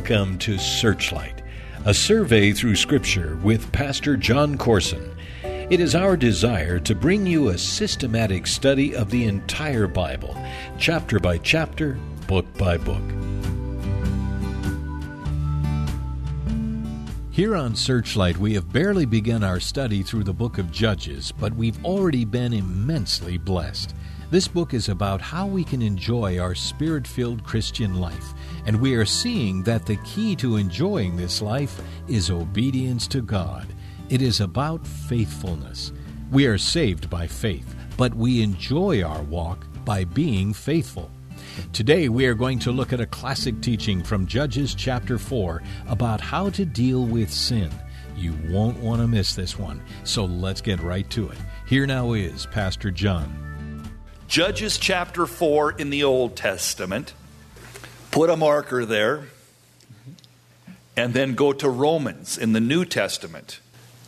Welcome to Searchlight, a survey through Scripture with Pastor Jon Courson. It is our desire to bring you a systematic study of the entire Bible, chapter by chapter, book by book. Here on Searchlight, we have barely begun our study through the book of Judges, but we've already been immensely blessed. This book is about how we can enjoy our spirit filled Christian life, and we are seeing that the key to enjoying this life is obedience to God. It is about faithfulness. We are saved by faith, but we enjoy our walk by being faithful. Today, we are going to look at a classic teaching from Judges chapter 4 about how to deal with sin. You won't want to miss this one, so let's get right to it. Here now is Pastor Jon. Judges chapter 4 in the Old Testament. Put a marker there. And then go to Romans in the New Testament.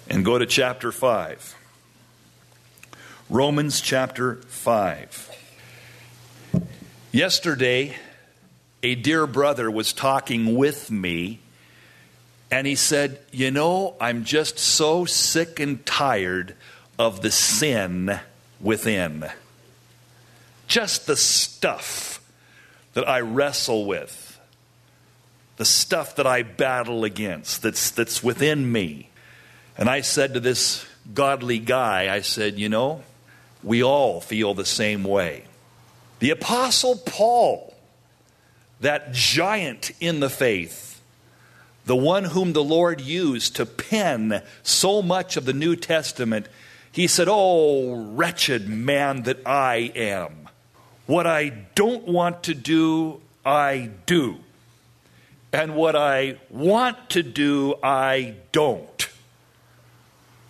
And go to chapter 5. Romans chapter 5. Yesterday, a dear brother was talking with me, and he said, You know, I'm just so sick and tired of the sin within just the stuff that I wrestle with, the stuff that I battle against that's, that's within me. And I said to this godly guy, I said, You know, we all feel the same way. The Apostle Paul, that giant in the faith, the one whom the Lord used to pen so much of the New Testament, he said, Oh, wretched man that I am. What I don't want to do, I do. And what I want to do, I don't.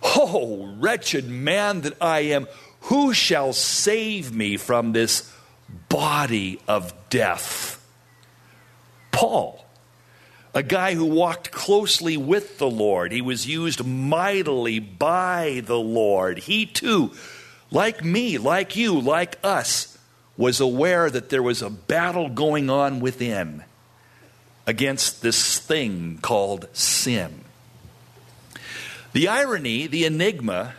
Oh, wretched man that I am, who shall save me from this body of death? Paul, a guy who walked closely with the Lord, he was used mightily by the Lord. He too, like me, like you, like us, was aware that there was a battle going on within against this thing called sin. The irony, the enigma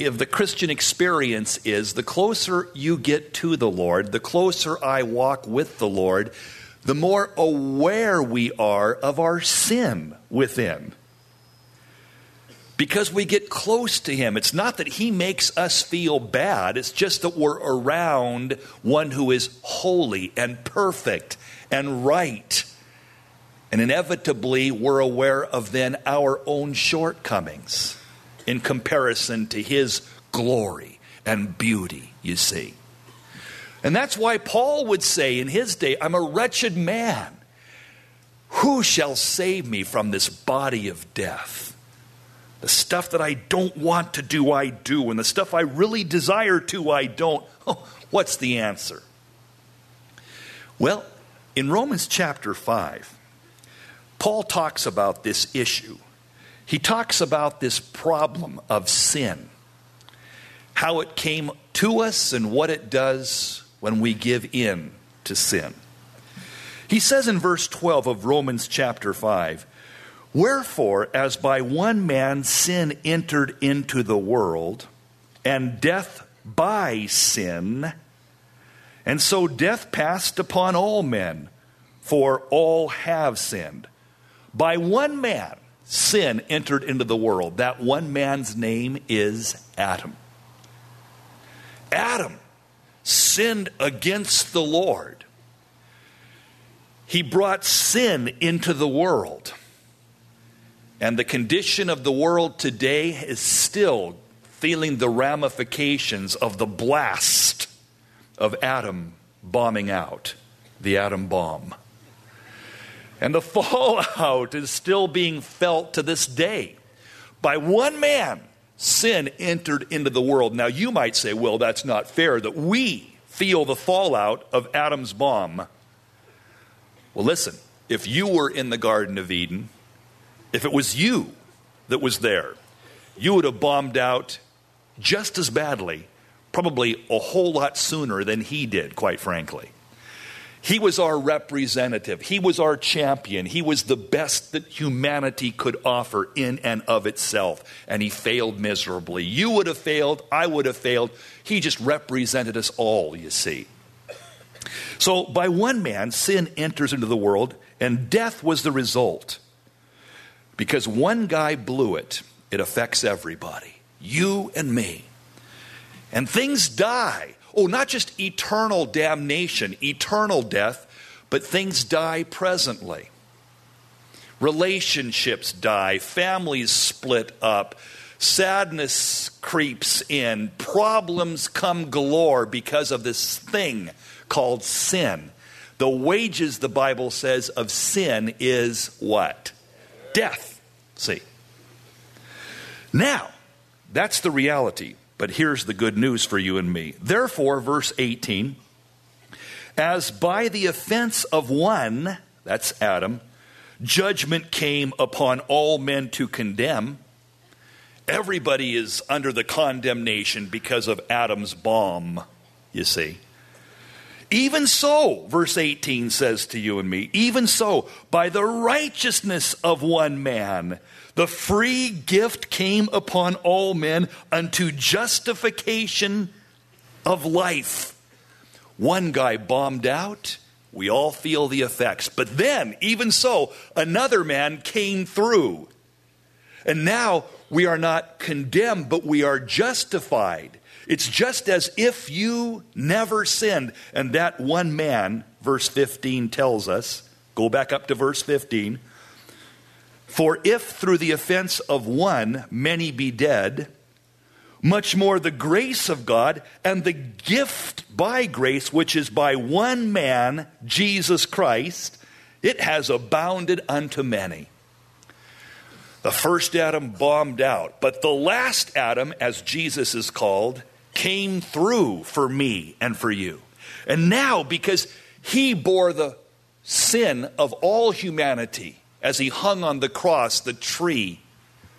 of the Christian experience is the closer you get to the Lord, the closer I walk with the Lord, the more aware we are of our sin within because we get close to Him. It's not that He makes us feel bad, it's just that we're around one who is holy and perfect and right. And inevitably, we're aware of then our own shortcomings in comparison to His glory and beauty, you see. And that's why Paul would say in his day, I'm a wretched man. Who shall save me from this body of death? The stuff that I don't want to do, I do. And the stuff I really desire to, I don't. Oh, what's the answer? Well, in Romans chapter 5, Paul talks about this issue. He talks about this problem of sin, how it came to us, and what it does when we give in to sin. He says in verse 12 of Romans chapter 5, Wherefore, as by one man sin entered into the world, and death by sin, and so death passed upon all men, for all have sinned. By one man, sin entered into the world. That one man's name is Adam. Adam sinned against the Lord. He brought sin into the world. And the condition of the world today is still feeling the ramifications of the blast of Adam bombing out, the atom bomb. And the fallout is still being felt to this day. By one man, sin entered into the world. Now, you might say, well, that's not fair that we feel the fallout of Adam's bomb. Well, listen, if you were in the Garden of Eden, if it was you that was there, you would have bombed out just as badly, probably a whole lot sooner than he did, quite frankly. He was our representative. He was our champion. He was the best that humanity could offer in and of itself. And he failed miserably. You would have failed. I would have failed. He just represented us all, you see. So, by one man, sin enters into the world, and death was the result. Because one guy blew it, it affects everybody, you and me. And things die. Oh, not just eternal damnation, eternal death, but things die presently. Relationships die, families split up, sadness creeps in, problems come galore because of this thing called sin. The wages, the Bible says, of sin is what? Death. See. Now, that's the reality. But here's the good news for you and me. Therefore, verse 18, as by the offense of one, that's Adam, judgment came upon all men to condemn. Everybody is under the condemnation because of Adam's bomb, you see. Even so, verse 18 says to you and me, even so, by the righteousness of one man, the free gift came upon all men unto justification of life. One guy bombed out. We all feel the effects. But then, even so, another man came through. And now we are not condemned, but we are justified. It's just as if you never sinned. And that one man, verse 15 tells us, go back up to verse 15 for if through the offense of one many be dead, much more the grace of God and the gift by grace, which is by one man, Jesus Christ, it has abounded unto many. The first Adam bombed out, but the last Adam, as Jesus is called, came through for me and for you. And now, because he bore the sin of all humanity, as he hung on the cross, the tree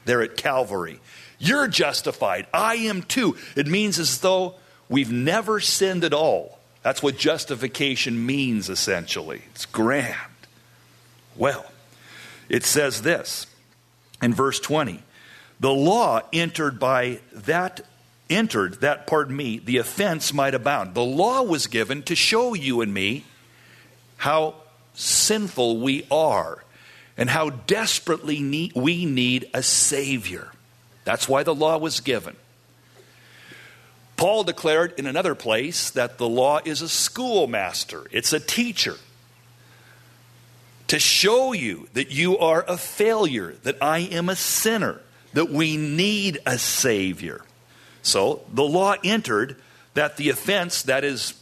there at Calvary. You're justified. I am too. It means as though we've never sinned at all. That's what justification means, essentially. It's grand. Well, it says this in verse 20 the law entered by that entered that pardon me the offense might abound the law was given to show you and me how sinful we are and how desperately need, we need a Savior. That's why the law was given. Paul declared in another place that the law is a schoolmaster, it's a teacher to show you that you are a failure, that I am a sinner, that we need a Savior. So the law entered that the offense, that is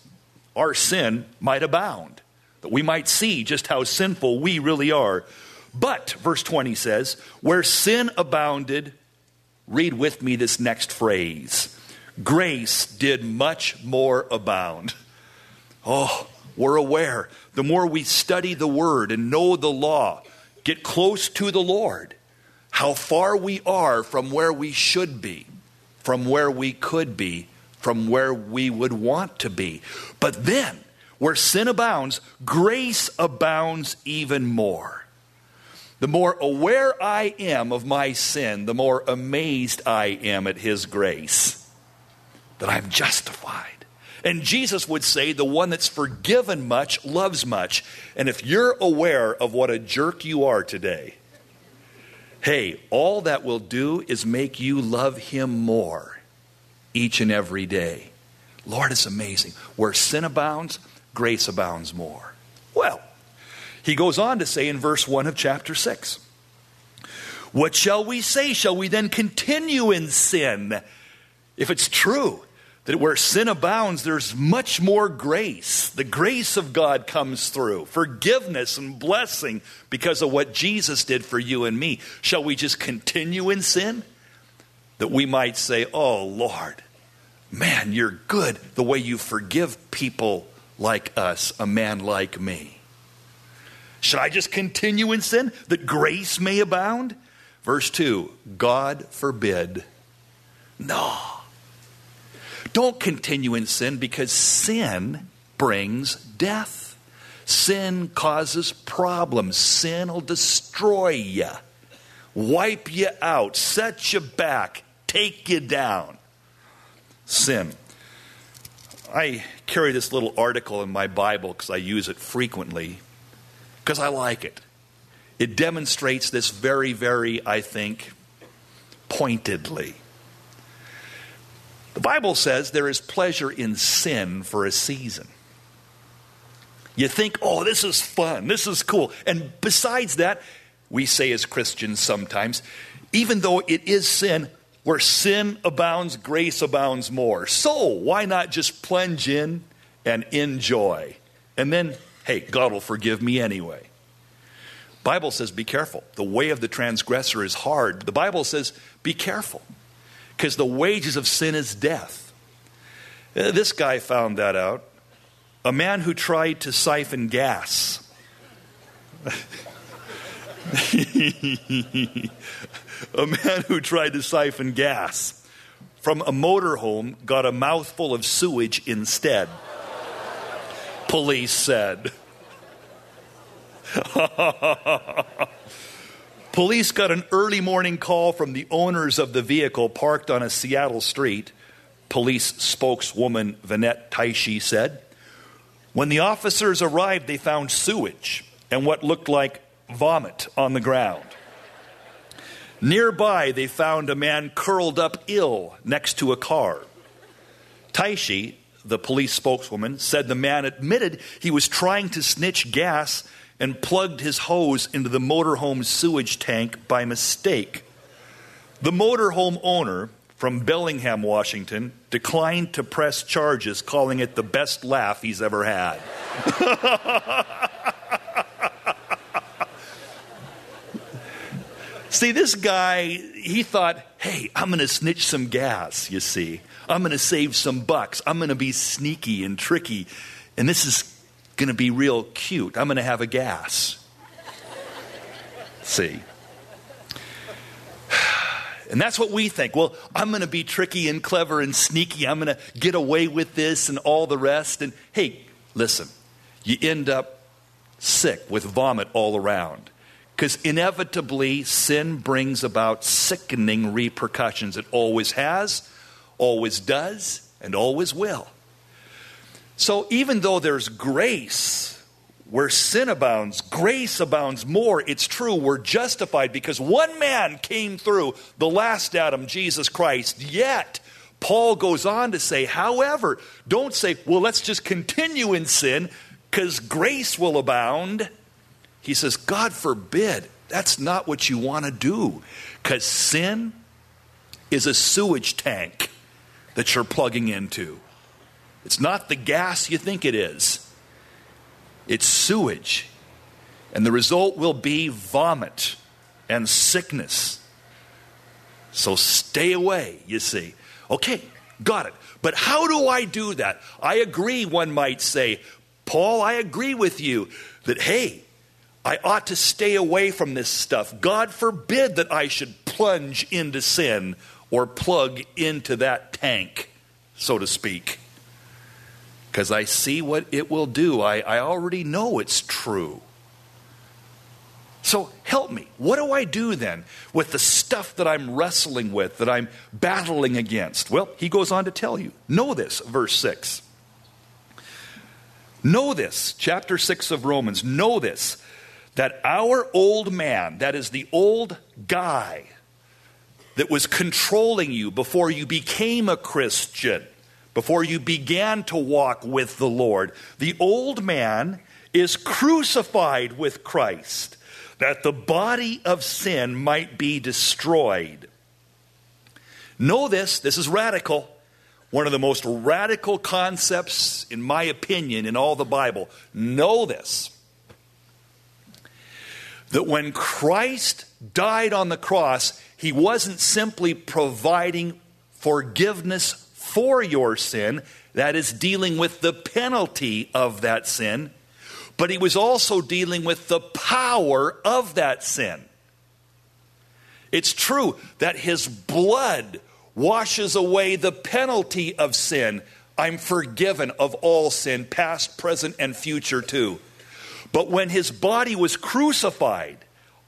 our sin, might abound, that we might see just how sinful we really are. But, verse 20 says, where sin abounded, read with me this next phrase grace did much more abound. Oh, we're aware. The more we study the word and know the law, get close to the Lord, how far we are from where we should be, from where we could be, from where we would want to be. But then, where sin abounds, grace abounds even more. The more aware I am of my sin, the more amazed I am at His grace that I'm justified. And Jesus would say, the one that's forgiven much loves much. And if you're aware of what a jerk you are today, hey, all that will do is make you love Him more each and every day. Lord, it's amazing. Where sin abounds, grace abounds more. Well, he goes on to say in verse 1 of chapter 6 What shall we say? Shall we then continue in sin? If it's true that where sin abounds, there's much more grace. The grace of God comes through, forgiveness and blessing because of what Jesus did for you and me. Shall we just continue in sin? That we might say, Oh Lord, man, you're good the way you forgive people like us, a man like me. Should I just continue in sin that grace may abound? Verse 2 God forbid. No. Don't continue in sin because sin brings death. Sin causes problems. Sin will destroy you, wipe you out, set you back, take you down. Sin. I carry this little article in my Bible because I use it frequently because I like it. It demonstrates this very, very, I think, pointedly. The Bible says there is pleasure in sin for a season. You think, oh, this is fun, this is cool. And besides that, we say as Christians sometimes, even though it is sin, where sin abounds, grace abounds more. So why not just plunge in and enjoy? And then, hey, God will forgive me anyway. Bible says be careful. The way of the transgressor is hard. The Bible says be careful because the wages of sin is death. Uh, this guy found that out. A man who tried to siphon gas. a man who tried to siphon gas from a motorhome got a mouthful of sewage instead. Police said. Police got an early morning call from the owners of the vehicle parked on a Seattle street. Police spokeswoman Vanette Taishi said. When the officers arrived, they found sewage and what looked like vomit on the ground. Nearby, they found a man curled up ill next to a car. Taishi, the police spokeswoman, said the man admitted he was trying to snitch gas and plugged his hose into the motorhome sewage tank by mistake. The motorhome owner from Bellingham, Washington, declined to press charges, calling it the best laugh he's ever had. see, this guy, he thought, hey, I'm going to snitch some gas, you see. I'm going to save some bucks. I'm going to be sneaky and tricky. And this is going to be real cute. I'm going to have a gas. See? And that's what we think. Well, I'm going to be tricky and clever and sneaky. I'm going to get away with this and all the rest. And hey, listen, you end up sick with vomit all around. Because inevitably, sin brings about sickening repercussions. It always has, always does, and always will. So even though there's grace where sin abounds, grace abounds more. It's true, we're justified because one man came through, the last Adam, Jesus Christ. Yet, Paul goes on to say, however, don't say, well, let's just continue in sin because grace will abound. He says, God forbid. That's not what you want to do because sin is a sewage tank that you're plugging into. It's not the gas you think it is, it's sewage. And the result will be vomit and sickness. So stay away, you see. Okay, got it. But how do I do that? I agree, one might say, Paul, I agree with you that, hey, I ought to stay away from this stuff. God forbid that I should plunge into sin or plug into that tank, so to speak because I see what it will do. I, I already know it's true. So help me. What do I do then with the stuff that I'm wrestling with, that I'm battling against? Well, he goes on to tell you. Know this, verse 6. Know this, chapter 6 of Romans, know this, that our old man, that is the old guy that was controlling you before you became a Christian, before you began to walk with the Lord. The old man is crucified with Christ, that the body of sin might be destroyed. Know this, this is radical. one of the most radical concepts, in my opinion, in all the Bible. Know this that when Christ died on the cross, he wasn't simply providing forgiveness for your sin, that is, dealing with the penalty of that sin, but he was also dealing with the power of that sin. It's true that his blood washes away the penalty of sin. I'm forgiven of all sin, past, present, and future too. But when his body was crucified,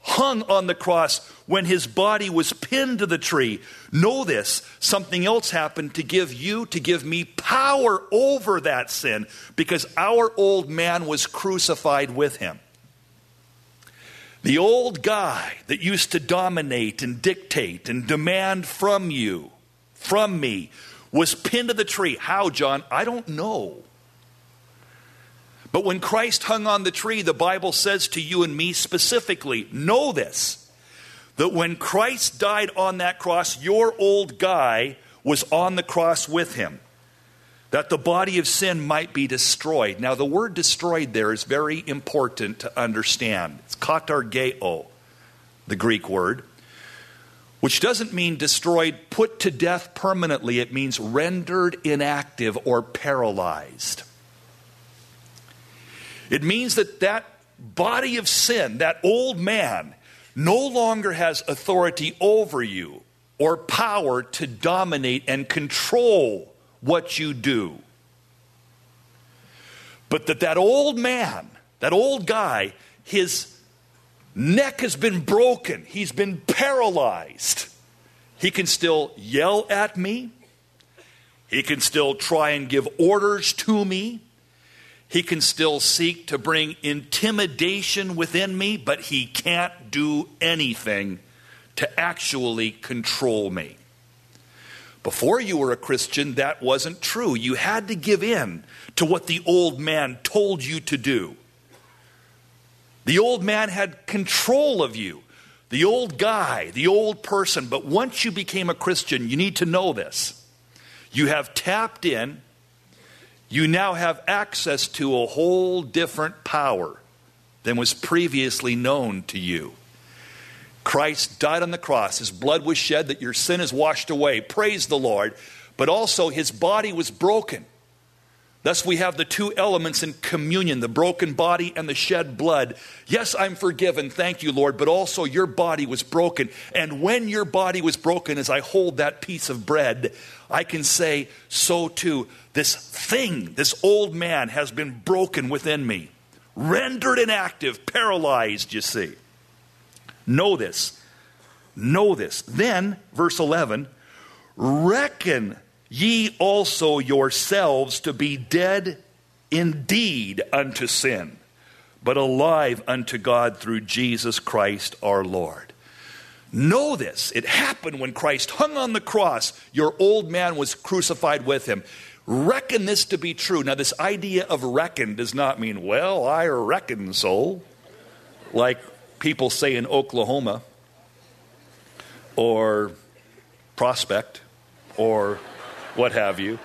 hung on the cross, when his body was pinned to the tree, know this something else happened to give you, to give me power over that sin, because our old man was crucified with him. The old guy that used to dominate and dictate and demand from you, from me, was pinned to the tree. How, Jon? I don't know. But when Christ hung on the tree, the Bible says to you and me specifically, know this, that when Christ died on that cross, your old guy was on the cross with him that the body of sin might be destroyed. Now, the word destroyed there is very important to understand. It's katargeo, the Greek word, which doesn't mean destroyed, put to death permanently. It means rendered inactive or paralyzed. It means that that body of sin, that old man, no longer has authority over you or power to dominate and control what you do. But that that old man, that old guy, his neck has been broken. He's been paralyzed. He can still yell at me. He can still try and give orders to me. He can still seek to bring intimidation within me, but he can't do anything to actually control me. Before you were a Christian, that wasn't true. You had to give in to what the old man told you to do. The old man had control of you, the old guy, the old person. But once you became a Christian, you need to know this. You have tapped in, you now have access to a whole different power than was previously known to you. Christ died on the cross. His blood was shed that your sin is washed away. Praise the Lord. But also, his body was broken. Thus, we have the two elements in communion the broken body and the shed blood. Yes, I'm forgiven. Thank you, Lord. But also, your body was broken. And when your body was broken, as I hold that piece of bread, I can say, so too, this thing, this old man, has been broken within me, rendered inactive, paralyzed, you see. Know this. Know this. Then, verse 11, reckon ye also yourselves to be dead indeed unto sin, but alive unto God through Jesus Christ our Lord. Know this. It happened when Christ hung on the cross. Your old man was crucified with him. Reckon this to be true. Now, this idea of reckon does not mean, well, I reckon so. Like people say in Oklahoma or prospect or what have you.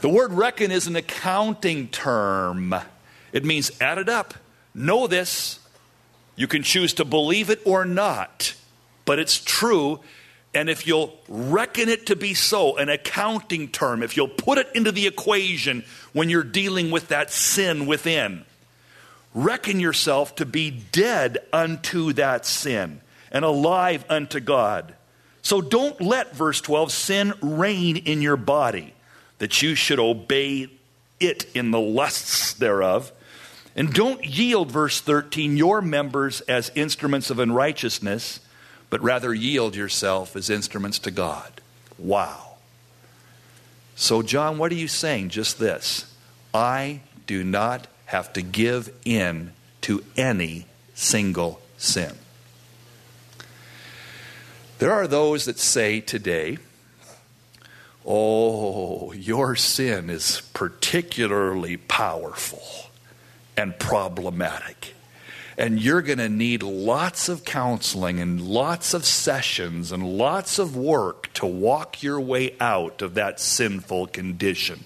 the word reckon is an accounting term. It means add it up. Know this. You can choose to believe it or not, but it's true. And if you'll reckon it to be so, an accounting term, if you'll put it into the equation when you're dealing with that sin within, reckon yourself to be dead unto that sin and alive unto God. So don't let, verse 12, sin reign in your body, that you should obey it in the lusts thereof. And don't yield, verse 13, your members as instruments of unrighteousness, but rather yield yourself as instruments to God. Wow. So, Jon, what are you saying? Just this I do not have to give in to any single sin. There are those that say today, oh, your sin is particularly powerful and problematic. And you're going to need lots of counseling and lots of sessions and lots of work to walk your way out of that sinful condition.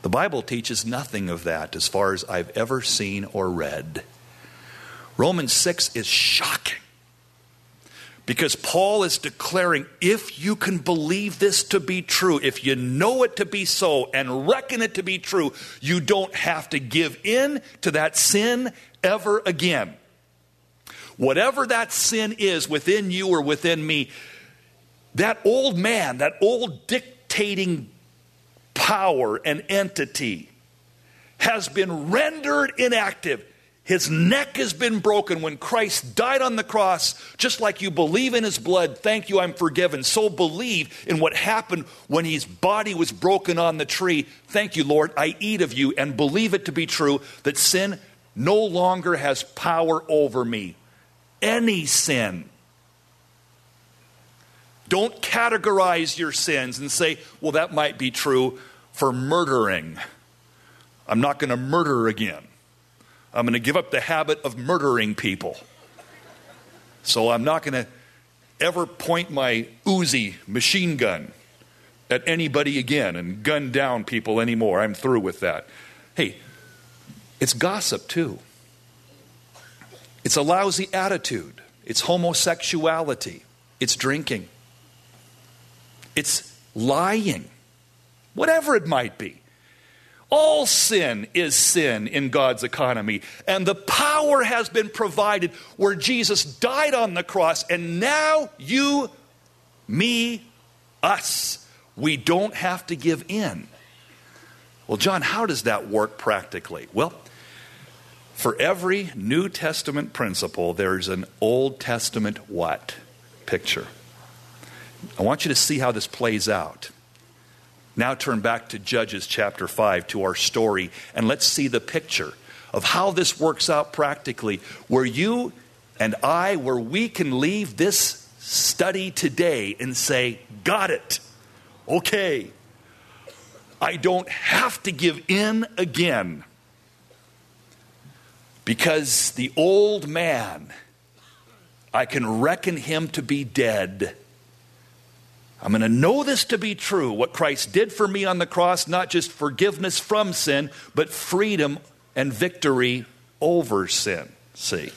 The Bible teaches nothing of that as far as I've ever seen or read. Romans 6 is shocking because Paul is declaring if you can believe this to be true, if you know it to be so and reckon it to be true, you don't have to give in to that sin ever again. Whatever that sin is within you or within me, that old man, that old dictating power and entity has been rendered inactive. His neck has been broken when Christ died on the cross. Just like you believe in his blood, thank you, I'm forgiven. So believe in what happened when his body was broken on the tree. Thank you, Lord. I eat of you and believe it to be true that sin no longer has power over me. Any sin. Don't categorize your sins and say, well, that might be true for murdering. I'm not going to murder again. I'm going to give up the habit of murdering people. So I'm not going to ever point my Uzi machine gun at anybody again and gun down people anymore. I'm through with that. Hey, it's gossip too. It's a lousy attitude. It's homosexuality. It's drinking. It's lying. Whatever it might be. All sin is sin in God's economy. And the power has been provided where Jesus died on the cross. And now you, me, us, we don't have to give in. Well, Jon, how does that work practically? Well, for every New Testament principle, there's an Old Testament what? Picture. I want you to see how this plays out. Now turn back to Judges chapter 5 to our story, and let's see the picture of how this works out practically, where you and I, where we can leave this study today and say, Got it. Okay. I don't have to give in again because the old man, I can reckon him to be dead I'm going to know this to be true, what Christ did for me on the cross, not just forgiveness from sin, but freedom and victory over sin. See?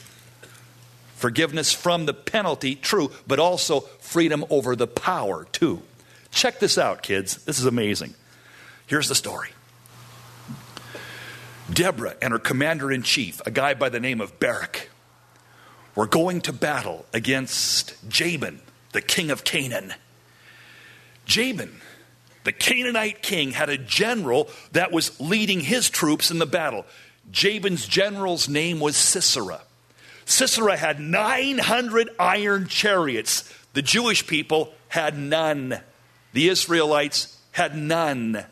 Forgiveness from the penalty, true, but also freedom over the power, too. Check this out, kids. This is amazing. Here's the story Deborah and her commander in chief, a guy by the name of Barak, were going to battle against Jabin, the king of Canaan. Jabin, the Canaanite king, had a general that was leading his troops in the battle. Jabin's general's name was Sisera. Sisera had 900 iron chariots. The Jewish people had none. The Israelites had none.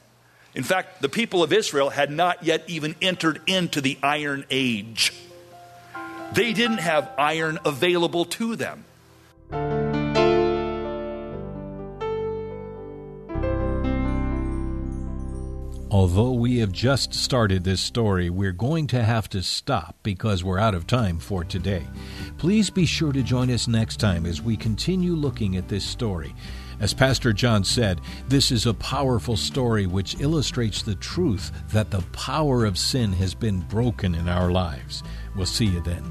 In fact, the people of Israel had not yet even entered into the Iron Age. They didn't have iron available to them. Although we have just started this story, we're going to have to stop because we're out of time for today. Please be sure to join us next time as we continue looking at this story. As Pastor Jon said, this is a powerful story which illustrates the truth that the power of sin has been broken in our lives. We'll see you then.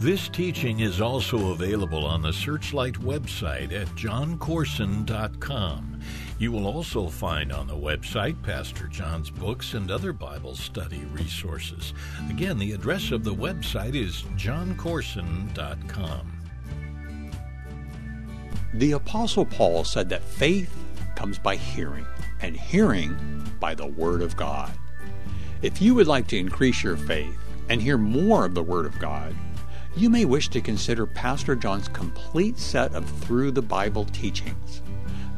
This teaching is also available on the Searchlight website at joncourson.com. You will also find on the website Pastor Jon's books and other Bible study resources. Again, the address of the website is joncourson.com. The Apostle Paul said that faith comes by hearing, and hearing by the Word of God. If you would like to increase your faith and hear more of the Word of God, you may wish to consider Pastor Jon's complete set of Through the Bible teachings.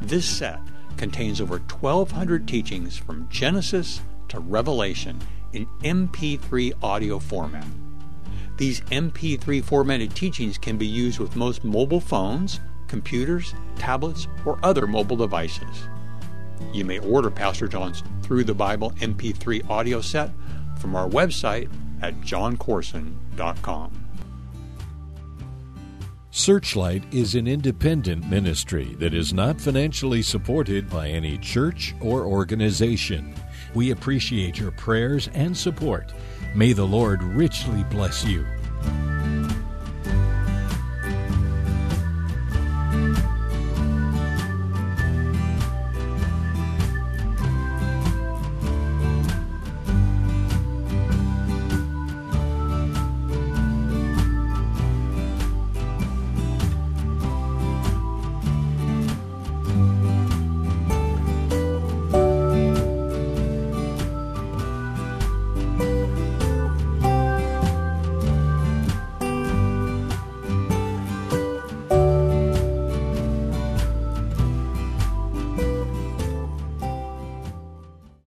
This set contains over 1,200 teachings from Genesis to Revelation in MP3 audio format. These MP3 formatted teachings can be used with most mobile phones, computers, tablets, or other mobile devices. You may order Pastor Jon's Through the Bible MP3 audio set from our website at joncourson.com. Searchlight is an independent ministry that is not financially supported by any church or organization. We appreciate your prayers and support. May the Lord richly bless you.